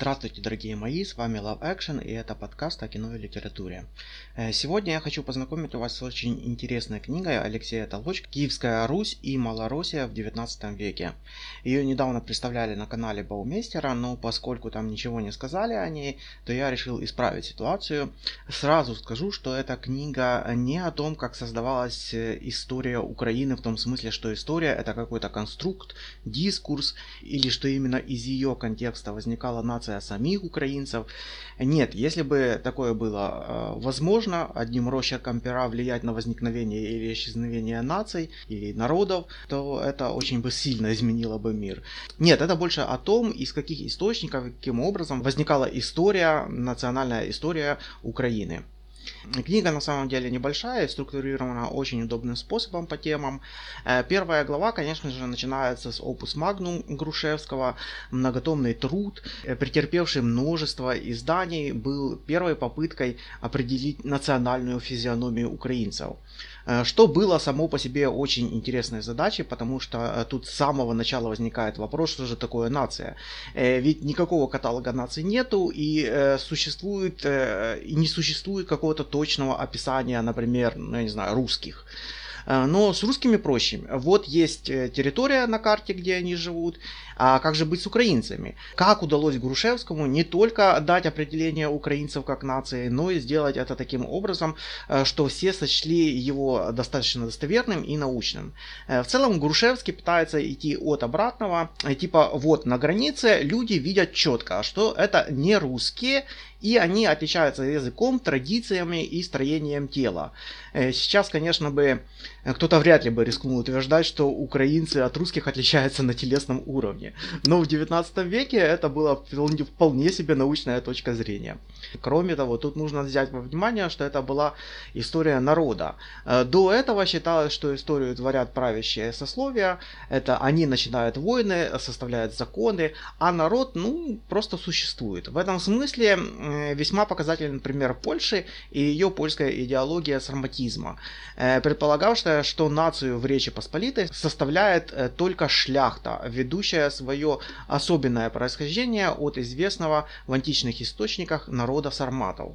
Здравствуйте, дорогие мои, с вами Love Action и это подкаст о кино и литературе. Э, сегодня я хочу познакомить вас с очень интересной книгой Алексея Толочка «Киевская Русь и Малороссия в 19 веке». Ее недавно представляли на канале Баумейстера, но поскольку там ничего не сказали о ней, то я решил исправить ситуацию. Сразу скажу, что эта книга не о том, как создавалась э, история Украины в том смысле, что история это какой-то конструкт, дискурс, или что именно из ее контекста возникала нация самих украинцев. Нет, если бы такое было э, возможно, одним росчерком пера влиять на возникновение или исчезновение наций или народов, то это очень бы сильно изменило бы мир. Нет, это больше о том, из каких источников, каким образом возникала история, национальная история Украины. Книга на самом деле небольшая, структурирована очень удобным способом по темам. Э, первая глава, конечно же, начинается с опус магнум Грушевского, многотомный труд, э, претерпевший множество изданий, был первой попыткой определить национальную физиономию украинцев. Э, что было само по себе очень интересной задачей, потому что э, тут с самого начала возникает вопрос, что же такое нация. Э, ведь никакого каталога наций нету, и существует, и не существует какого-то точного описания, например, ну, я не знаю, русских. Но с русскими проще. Вот есть территория на карте, где они живут, а как же быть с украинцами? Как удалось Грушевскому не только дать определение украинцев как нации, но и сделать это таким образом, э, что все сочли его достаточно достоверным и научным. Э, в целом Грушевский пытается идти от обратного, э, типа вот на границе люди видят четко, что это не русские, и они отличаются языком, традициями и строением тела. Сейчас, конечно бы, кто-то вряд ли бы рискнул утверждать, что украинцы от русских отличаются на телесном уровне. Но в 19 веке это была вполне себе научная точка зрения. Кроме того, тут нужно взять во внимание, что это была история народа. Э, до этого считалось, что историю творят правящие сословия, это они начинают войны, составляют законы, а народ, ну, просто существует. В этом смысле весьма показательный пример Польши и ее польская идеология сарматизма, э, предполагавшая, что нацию в Речи Посполитой составляет э, только шляхта, ведущая свое особенное происхождение от известного в античных источниках народа сарматов.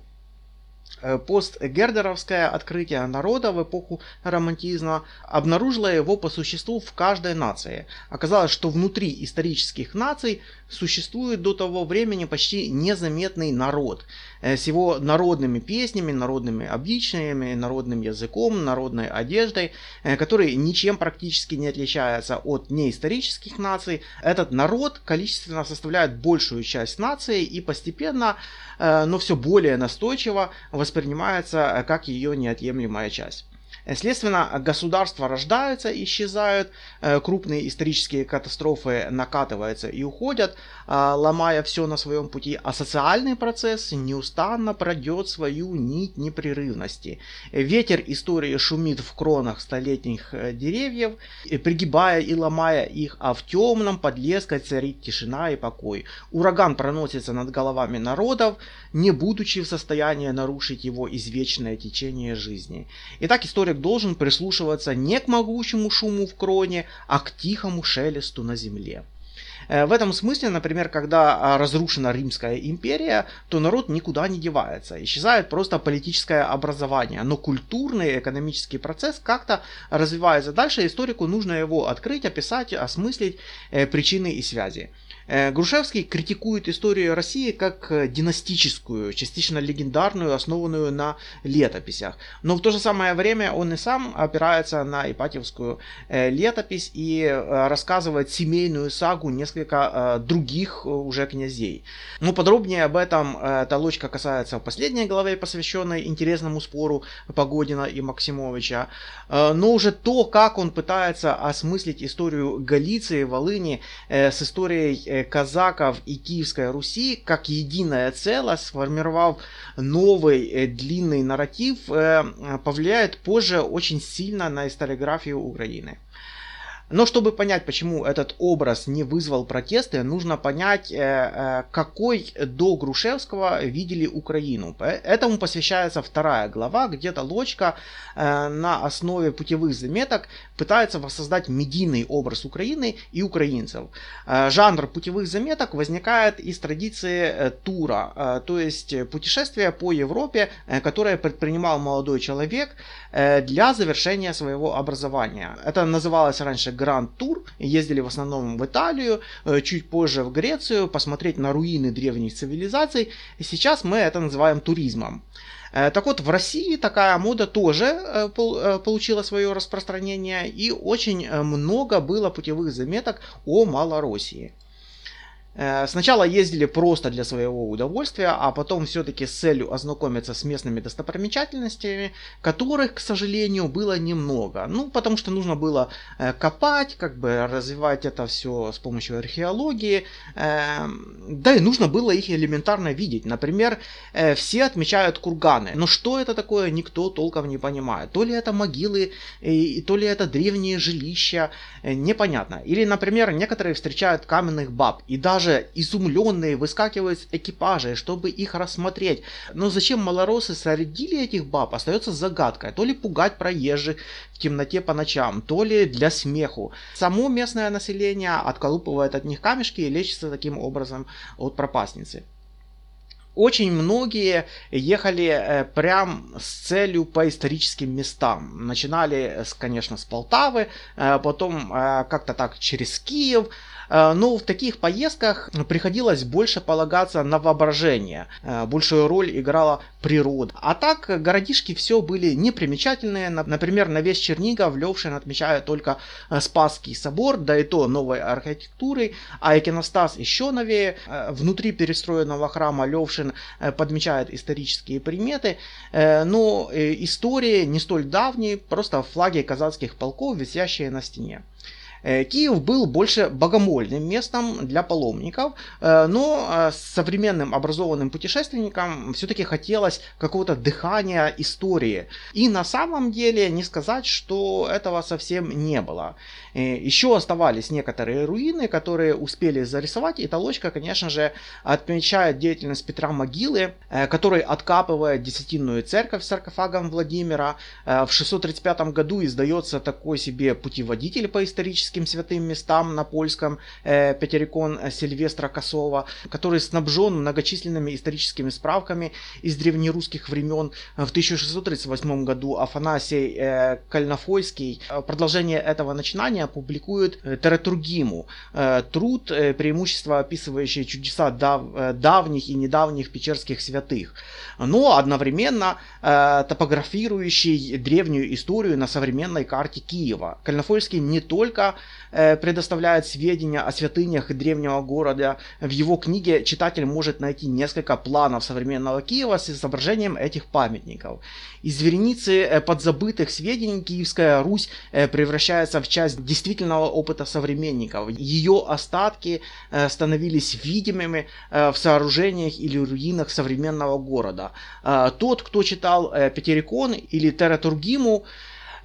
Э, постгердеровское открытие народа в эпоху романтизма обнаружило его по существу в каждой нации. Оказалось, что внутри исторических наций существует до того времени почти незаметный народ э, с его народными песнями, народными обличиями, народным языком, народной одеждой, э, который ничем практически не отличается от неисторических наций. Этот народ количественно составляет большую часть нации и постепенно, но все более настойчиво воспринимается э, как ее неотъемлемая часть. Следственно, государства рождаются, исчезают, э, крупные исторические катастрофы накатываются и уходят, а, ломая все на своем пути, а социальный процесс неустанно пройдет свою нить непрерывности. Ветер истории шумит в кронах столетних э, деревьев, пригибая и ломая их, а в темном подлеске царит тишина и покой. Ураган проносится над головами народов, не будучи в состоянии нарушить его извечное течение жизни. Итак, история человек должен прислушиваться не к могучему шуму в кроне, а к тихому шелесту на земле. Э, в этом смысле, например, когда а, разрушена Римская империя, то народ никуда не девается. Исчезает просто политическое образование. Но культурный экономический процесс как-то развивается дальше. Историку нужно его открыть, описать, осмыслить э, причины и связи. Э, Грушевский критикует историю России как э, династическую, частично легендарную, основанную на летописях. Но в то же самое время он и сам опирается на Ипатьевскую э, летопись и рассказывает семейную сагу несколько других уже князей. Но подробнее об этом Толочка касается в последней главе, посвященной интересному спору Погодина и Максимовича. Но уже то, как он пытается осмыслить историю Галиции, Волыни с историей казаков и Киевской Руси как единое целое, сформировав новый э, длинный нарратив, э, повлияет позже очень сильно на историографию Украины. Но чтобы понять, почему этот образ не вызвал протесты, нужно понять, э, э, какой до Грушевского видели Украину. Этому посвящается вторая глава, где Толочка э, на основе путевых заметок пытается воссоздать медийный образ Украины и украинцев. Жанр путевых заметок возникает из традиции тура, то есть путешествия по Европе, которое предпринимал молодой человек для завершения своего образования. Это называлось раньше Гранд Тур. Ездили в основном в Италию, э, чуть позже в Грецию, посмотреть на руины древних цивилизаций. И сейчас мы это называем туризмом. Э, так вот, в России такая мода тоже э, получила свое распространение, и очень много было путевых заметок о Малороссии. Э, сначала ездили просто для своего удовольствия, а потом все-таки с целью ознакомиться с местными достопримечательностями, которых, к сожалению, было немного. Ну, потому что нужно было э, копать, как бы развивать это все с помощью археологии. Эм, да и нужно было их элементарно видеть. Например, э, все отмечают курганы. Но что это такое, никто толком не понимает. То ли это могилы, то ли это древние жилища, непонятно. Или, например, некоторые встречают каменных баб. И даже даже изумленные выскакивают с экипажей, чтобы их рассмотреть. Но зачем малоросы средили этих баб, остается загадкой. То ли пугать проезжих в темноте по ночам, то ли для смеху. Само местное население отколупывает от них камешки и лечится таким образом от пропасницы очень многие ехали э, прям с целью по историческим местам. Начинали, конечно, с Полтавы, э, потом э, как-то так через Киев, но в таких поездках приходилось больше полагаться на воображение. Большую роль играла природа. А так городишки все были непримечательные. Например, на весь Чернигов Левшин отмечает только э, Спасский собор, да и то новой архитектурой, а иконостас еще новее. Внутри перестроенного храма Левшин подмечает исторические приметы, но истории не столь давние, просто флаги казацких полков, висящие на стене. Э, Киев был больше богомольным местом для паломников, э, но э, современным образованным путешественникам все-таки хотелось какого-то дыхания истории. И на самом деле не сказать, что этого совсем не было. Еще оставались некоторые руины, которые успели зарисовать, и Толочка, конечно же, отмечает деятельность Петра Могилы, который откапывает десятинную церковь с саркофагом Владимира. В 635 году издается такой себе путеводитель по историческим русским святым местам на польском э, Петерикон Сильвестра Косова, который снабжен многочисленными историческими справками из древнерусских времен. В 1638 году Афанасий э, Кальнафойский э, продолжение этого начинания публикует э, Тератургиму, э, труд, э, преимущество описывающий чудеса дав, э, давних и недавних печерских святых, но одновременно э, топографирующий древнюю историю на современной карте Киева. Кальнафойский не только Э, предоставляет сведения о святынях древнего города. В его книге читатель может найти несколько планов современного Киева с изображением этих памятников. Из вереницы э, подзабытых сведений Киевская Русь э, превращается в часть действительного опыта современников. Ее остатки становились видимыми в сооружениях или руинах современного города. Тот, кто читал Петерикон или Тератургиму,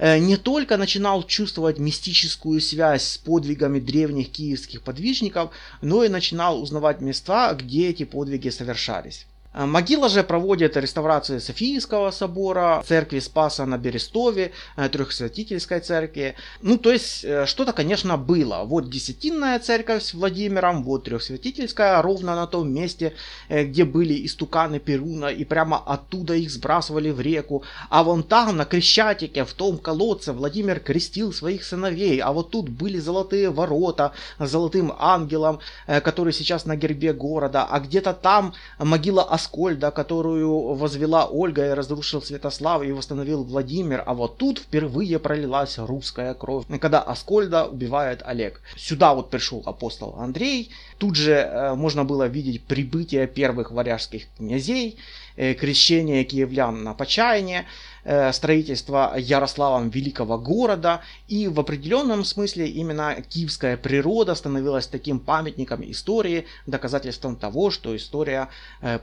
не только начинал чувствовать мистическую связь с подвигами древних киевских подвижников, но и начинал узнавать места, где эти подвиги совершались. Э, могила же проводит реставрацию Софийского собора, церкви Спаса на Берестове, э, Трехсвятительской церкви. Ну, то есть, э, что-то, конечно, было. Вот Десятинная церковь с Владимиром, вот Трехсвятительская, ровно на том месте, где были истуканы Перуна, и прямо оттуда их сбрасывали в реку. А вон там, на Крещатике, в том колодце, Владимир крестил своих сыновей. А вот тут были золотые ворота с золотым ангелом, который сейчас на гербе города. А где-то там могила Аскольда, которую возвела Ольга и разрушил Святослав и восстановил Владимир, а вот тут впервые пролилась русская кровь, когда Аскольда убивает Олег. Сюда вот пришел апостол Андрей, тут же э, можно было видеть прибытие первых варяжских князей, э, крещение киевлян на Почайне, э, строительство Ярославом великого города, и в определенном смысле именно киевская природа становилась таким памятником истории, доказательством того, что история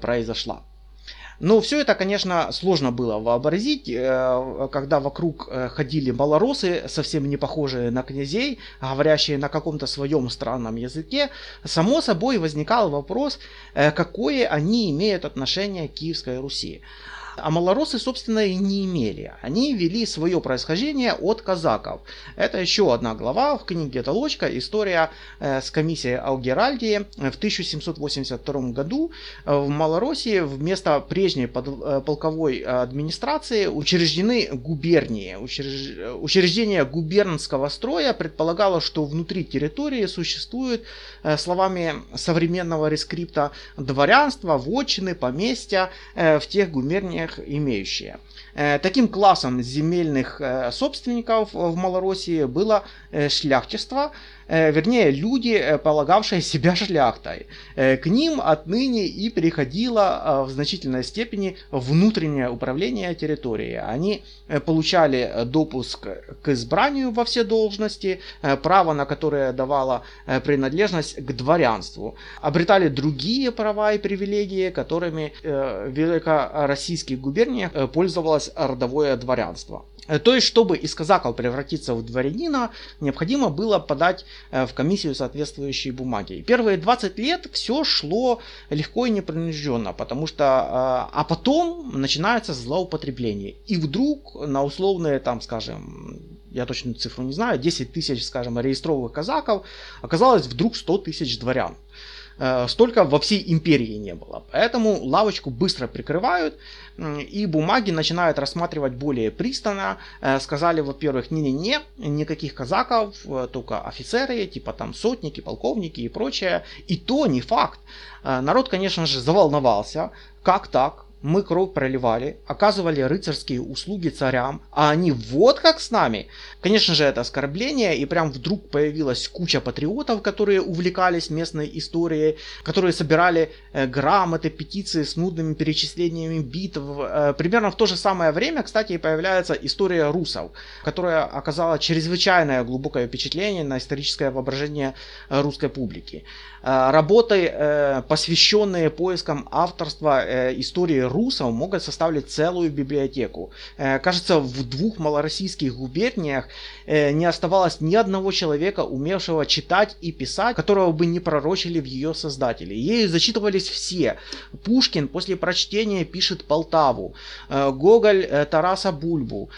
произошла. Но все это, конечно, сложно было вообразить, э, когда вокруг э, ходили малоросы, совсем не похожие на князей, говорящие на каком-то своем странном языке. Само собой возникал вопрос, э, какое они имеют отношение к Киевской Руси. А малоросы, собственно, и не имели. Они вели свое происхождение от казаков. Это еще одна глава в книге Толочка, история э, с комиссией Алгеральдии. В 1782 году э, в Малороссии вместо прежней э, полковой администрации учреждены губернии. Учреждение губернского строя предполагало, что внутри территории существует, словами современного рескрипта, дворянство, вотчины, поместья в тех губерниях, землях имеющие. Э, таким классом земельных э, собственников в Малороссии было э, шляхтичество, вернее люди, полагавшие себя шляхтой. К ним отныне и переходило в значительной степени внутреннее управление территорией. Они получали допуск к избранию во все должности, право на которое давало принадлежность к дворянству. Обретали другие права и привилегии, которыми в великороссийских губерниях пользовалась родовое дворянство. Э, то есть, чтобы из казаков превратиться в дворянина, необходимо было подать э, в комиссию соответствующие бумаги. И первые 20 лет все шло легко и непринужденно, потому что... Э, а потом начинается злоупотребление. И вдруг на условные, там, скажем, я точно цифру не знаю, 10 тысяч, скажем, регистровых казаков, оказалось вдруг 100 тысяч дворян. Столько во всей империи не было. Поэтому лавочку быстро прикрывают и бумаги начинают рассматривать более пристально. Э, сказали, во-первых, не-не-не, никаких казаков, э, только офицеры, типа там сотники, полковники и прочее. И то не факт. Народ, конечно же, заволновался. Как так? Мы кровь проливали, оказывали рыцарские услуги царям, а они вот как с нами. Конечно же, это оскорбление, и прям вдруг появилась куча патриотов, которые увлекались местной историей, которые собирали э, грамоты, петиции с нудными перечислениями битв. Э, примерно в то же самое время, кстати, появляется история русов, которая оказала чрезвычайное глубокое впечатление на историческое воображение э, русской публики. Э, работы, э, посвященные поискам авторства э, истории русов, могут составить целую библиотеку. Кажется, в двух малороссийских губерниях не оставалось ни одного человека, умевшего читать и писать, которого бы не пророчили в ее создатели. Ею зачитывались все. Пушкин после прочтения пишет Полтаву, Гоголь Тараса Бульбу,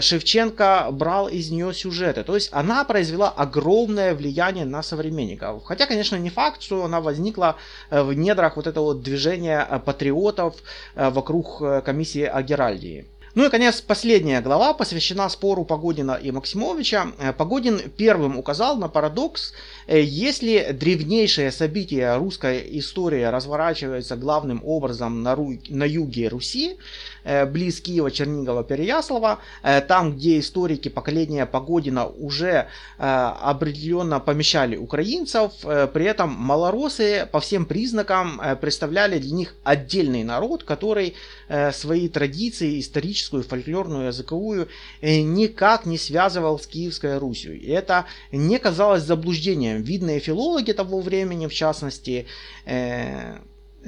Шевченко брал из нее сюжеты. То есть она произвела огромное влияние на современников. Хотя, конечно, не факт, факт, что она возникла э, в недрах вот этого движения э, патриотов э, вокруг комиссии о Геральдии. Ну и, конец, последняя глава посвящена спору Погодина и Максимовича. Погодин первым указал на парадокс, если древнейшие события русской истории разворачиваются главным образом на, Ру... на юге Руси, Э, близ Киева, Чернигова, Переяслава, э, там, где историки поколения Погодина уже э, определенно помещали украинцев, при этом малоросы по всем признакам представляли для них отдельный народ, который свои традиции, историческую, фольклорную, языковую, никак не связывал с Киевской Русью. И это не казалось заблуждением. Видные филологи того времени, в частности,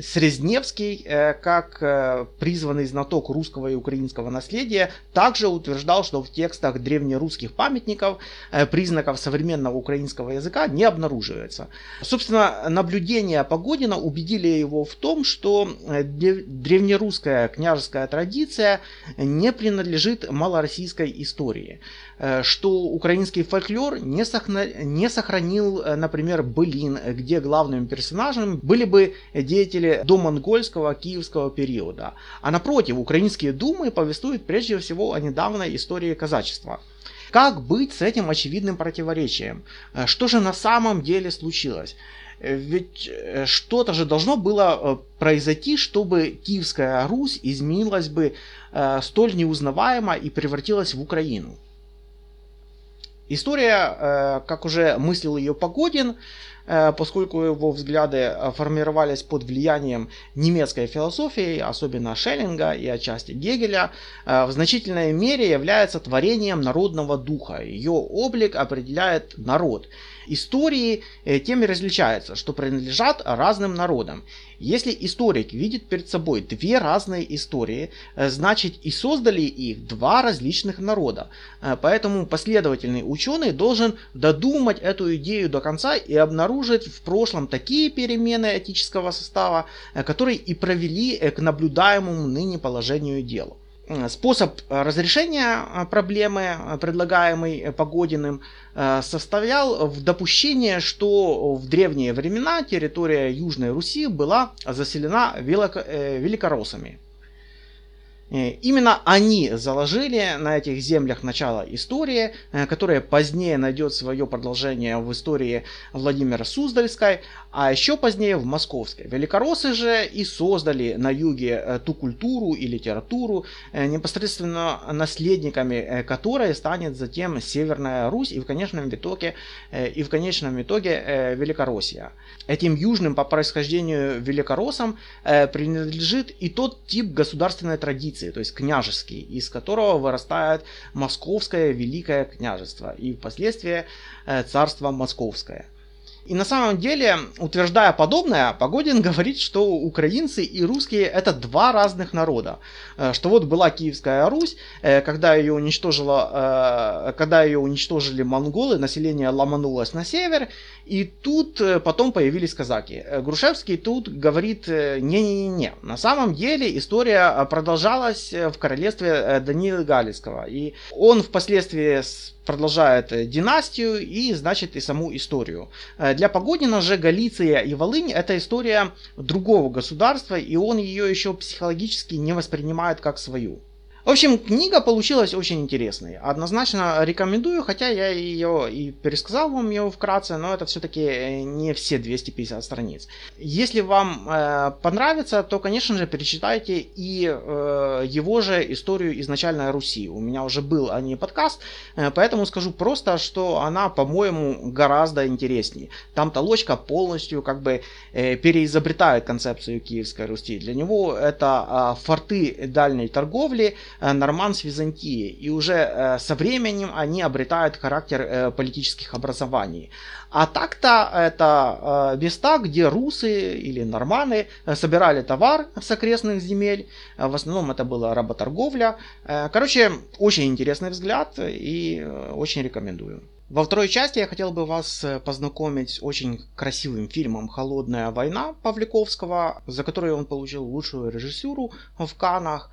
Срезневский, э, как э, призванный знаток русского и украинского наследия, также утверждал, что в текстах древнерусских памятников э, признаков современного украинского языка не обнаруживается. Собственно, наблюдения Погодина убедили его в том, что древнерусская княжеская традиция не принадлежит малороссийской истории. Что украинский фольклор не, не сохранил, например, былин, где главными персонажами были бы деятели домонгольского киевского периода. А напротив, украинские думы повествуют прежде всего о недавней истории казачества. Как быть с этим очевидным противоречием? Э, что же на самом деле случилось? Ведь что-то же должно было произойти, чтобы Киевская Русь изменилась бы столь неузнаваемо и превратилась в Украину. История, э, как уже мыслил ее Погодин, поскольку его взгляды формировались под влиянием немецкой философии, особенно Шеллинга и отчасти Гегеля, в значительной мере является творением народного духа. Ее облик определяет народ. Истории тем и различаются, что принадлежат разным народам. Если историк видит перед собой две разные истории, э, значит и создали их два различных народа. Э, поэтому последовательный ученый должен додумать эту идею до конца и обнаружить в прошлом такие перемены этического состава, э, которые и провели к наблюдаемому ныне положению дела. Способ разрешения проблемы, предлагаемый Погодиным, состоял в допущении, что в древние времена территория Южной Руси была заселена великороссами. Э, именно они заложили на этих землях начало истории, э, которая позднее найдет свое продолжение в истории Владимира Суздальской, а еще позднее в Московской. Великороссы же и создали на юге э, ту культуру и литературу, непосредственно наследниками которой станет затем Северная Русь и в конечном итоге, и в конечном итоге Великороссия. Этим южным по происхождению великороссам принадлежит и тот тип государственной традиции, традиции, то есть княжеский, из которого вырастает Московское Великое княжество и впоследствии э, царство Московское – и на самом деле, утверждая подобное, Погодин говорит, что украинцы и русские это два разных народа. Э, что вот была Киевская Русь, э, когда ее уничтожила, э, когда ее уничтожили монголы, население ломанулось на север, и тут потом появились казаки. Грушевский тут говорит, не-не-не, на самом деле история продолжалась в королевстве Даниила Галицкого, и он впоследствии продолжает э, династию и, значит, и саму историю. Э, для Погодина же Галиция и Волынь это история другого государства, и он ее еще психологически не воспринимает как свою. В общем, книга получилась очень интересной. Однозначно рекомендую, хотя я ее и пересказал вам ее вкратце, но это все-таки э, не все 250 страниц. Если вам э, понравится, то, конечно же, перечитайте и э, его же историю изначальной Руси. У меня уже был о ней подкаст, э, поэтому скажу просто, что она, по-моему, гораздо интереснее. Там Толочка полностью как бы э, переизобретает концепцию Киевской Руси. Для него это э, форты дальней торговли, норман с Византией. И уже э, со временем они обретают характер э, политических образований. А так-то это места, где русы или норманы собирали товар с окрестных земель. В основном это была работорговля. Короче, очень интересный взгляд и очень рекомендую. Во второй части я хотел бы вас познакомить с очень красивым фильмом «Холодная война» Павликовского, за который он получил лучшую режиссуру в Канах.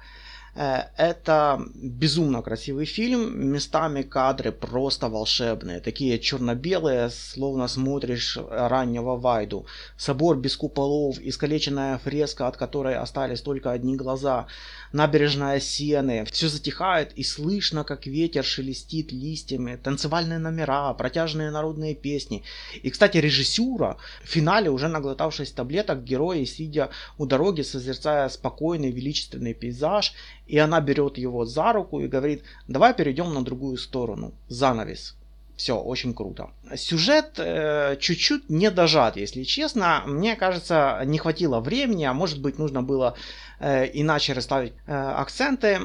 Э, это безумно красивый фильм, местами кадры просто волшебные, такие черно-белые, словно смотришь раннего Вайду. Собор без куполов, искалеченная фреска, от которой остались только одни глаза, набережная Сены. Все затихает и слышно, как ветер шелестит листьями, танцевальные номера, протяжные народные песни. И, кстати, режиссура в финале, уже наглотавшись таблеток, герои, сидя у дороги, созерцая спокойный величественный пейзаж, и она берет его за руку и говорит, давай перейдем на другую сторону, занавес. Все, очень круто. Сюжет э, чуть-чуть не дожат, если честно. Мне кажется, не хватило времени, а может быть нужно было иначе расставить э, акценты.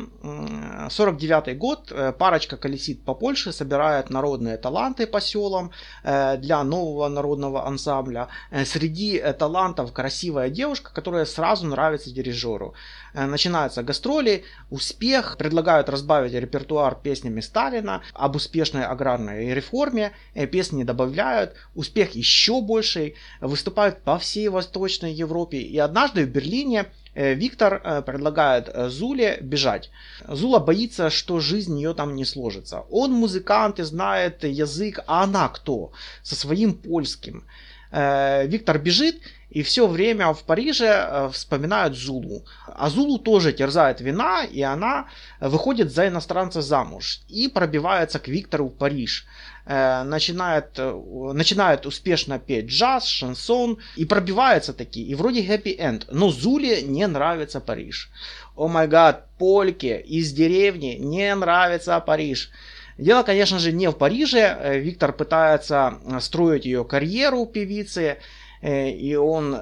49 год, э, парочка колесит по Польше, собирает народные таланты по селам для нового народного ансамбля. Среди талантов красивая девушка, которая сразу нравится дирижеру. Начинаются гастроли, успех, предлагают разбавить репертуар песнями Сталина об успешной аграрной реформе, песни добавляют, успех еще больший, выступают по всей Восточной Европе. И однажды в Берлине Э, Виктор э, предлагает э, Зуле бежать. Зула боится, что жизнь ее там не сложится. Он музыкант и знает язык, а она кто? Со своим польским. Виктор бежит, и все время в Париже вспоминают Зулу. А Зулу тоже терзает вина, и она выходит за иностранца замуж и пробивается к Виктору в Париж. Э, начинает, э, начинает успешно петь джаз, шансон и пробивается такие. И вроде хэппи-энд. Но Зуле не нравится Париж. О май гад, польке из деревни не нравится Париж. Дело, конечно же, не в Париже. Э, Виктор пытается строить ее карьеру певицы, и он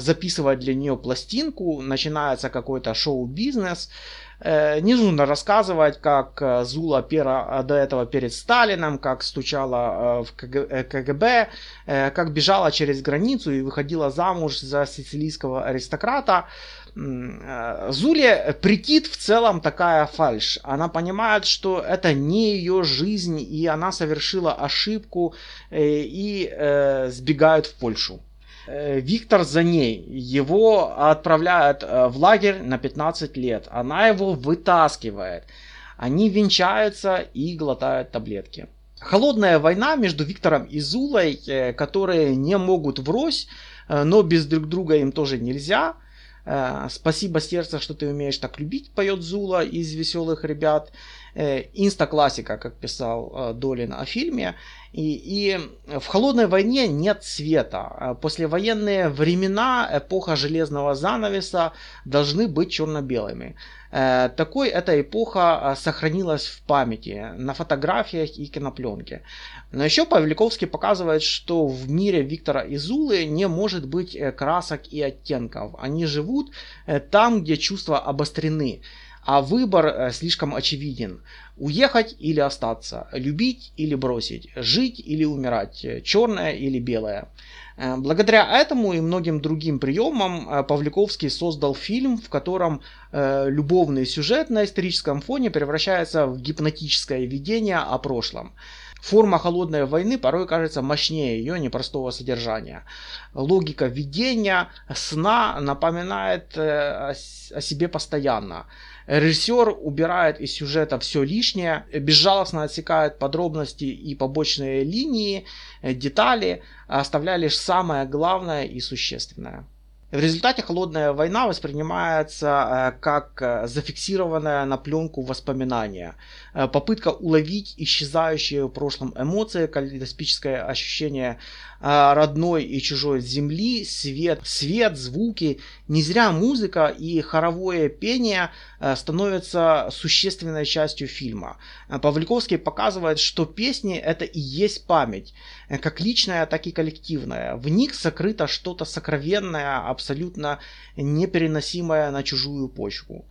записывает для нее пластинку, начинается какой-то шоу-бизнес. Не нужно рассказывать, как Зула пера до этого перед Сталином, как стучала в КГБ, как бежала через границу и выходила замуж за сицилийского аристократа. Э, Зуле претит в целом такая фальш. Она понимает, что это не ее жизнь, и она совершила ошибку э, и э, сбегает в Польшу. Виктор за ней. Его отправляют в лагерь на 15 лет. Она его вытаскивает. Они венчаются и глотают таблетки. Холодная война между Виктором и Зулой, которые не могут врозь, но без друг друга им тоже нельзя – Э, Спасибо сердце, что ты умеешь так любить, поет Зула из веселых ребят. Э, инста-классика, как писал э, Долин о фильме. И, и в холодной войне нет света. Послевоенные времена, эпоха железного занавеса должны быть черно-белыми. Такой эта эпоха сохранилась в памяти на фотографиях и кинопленке. Но еще Павликовский показывает, что в мире Виктора Изулы не может быть красок и оттенков. Они живут там, где чувства обострены а выбор э, слишком очевиден. Уехать или остаться, любить или бросить, жить или умирать, черное или белое. Э, благодаря этому и многим другим приемам э, Павликовский создал фильм, в котором любовный сюжет на историческом фоне превращается в гипнотическое видение о прошлом. Форма холодной войны порой кажется мощнее ее непростого содержания. Логика видения сна напоминает о себе постоянно. Режиссер убирает из сюжета все лишнее, безжалостно отсекает подробности и побочные линии, э, детали, оставляя лишь самое главное и существенное. В результате холодная война воспринимается э, как э, зафиксированная на пленку воспоминания. Попытка уловить исчезающие в прошлом эмоции, калейдоскопическое ощущение родной и чужой земли, свет, свет, звуки. Не зря музыка и хоровое пение а, становятся существенной частью фильма. А, Павликовский показывает, что песни это и есть память, э, как личная, так и коллективная. В них сокрыто что-то сокровенное, абсолютно непереносимое на чужую почву.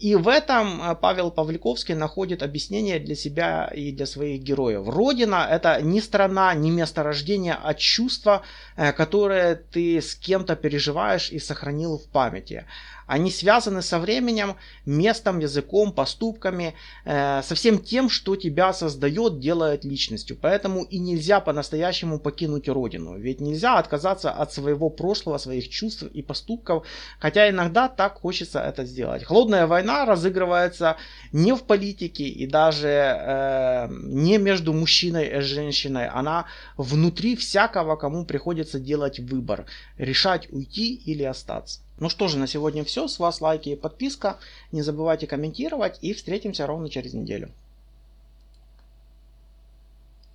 И в этом э, Павел Павликовский находит объяснение для себя и для своих героев. Родина – это не страна, не место рождения, а чувство, э, которое ты с кем-то переживаешь и сохранил в памяти. Они связаны со временем, местом, языком, поступками, э, со всем тем, что тебя создает, делает личностью. Поэтому и нельзя по-настоящему покинуть родину. Ведь нельзя отказаться от своего прошлого, своих чувств и поступков, хотя иногда так хочется это сделать. Холодная война разыгрывается не в политике и даже э, не между мужчиной и женщиной. Она внутри всякого, кому приходится делать выбор, решать уйти или остаться. Ну что же, на сегодня все. С вас лайки и подписка. Не забывайте комментировать и встретимся ровно через неделю.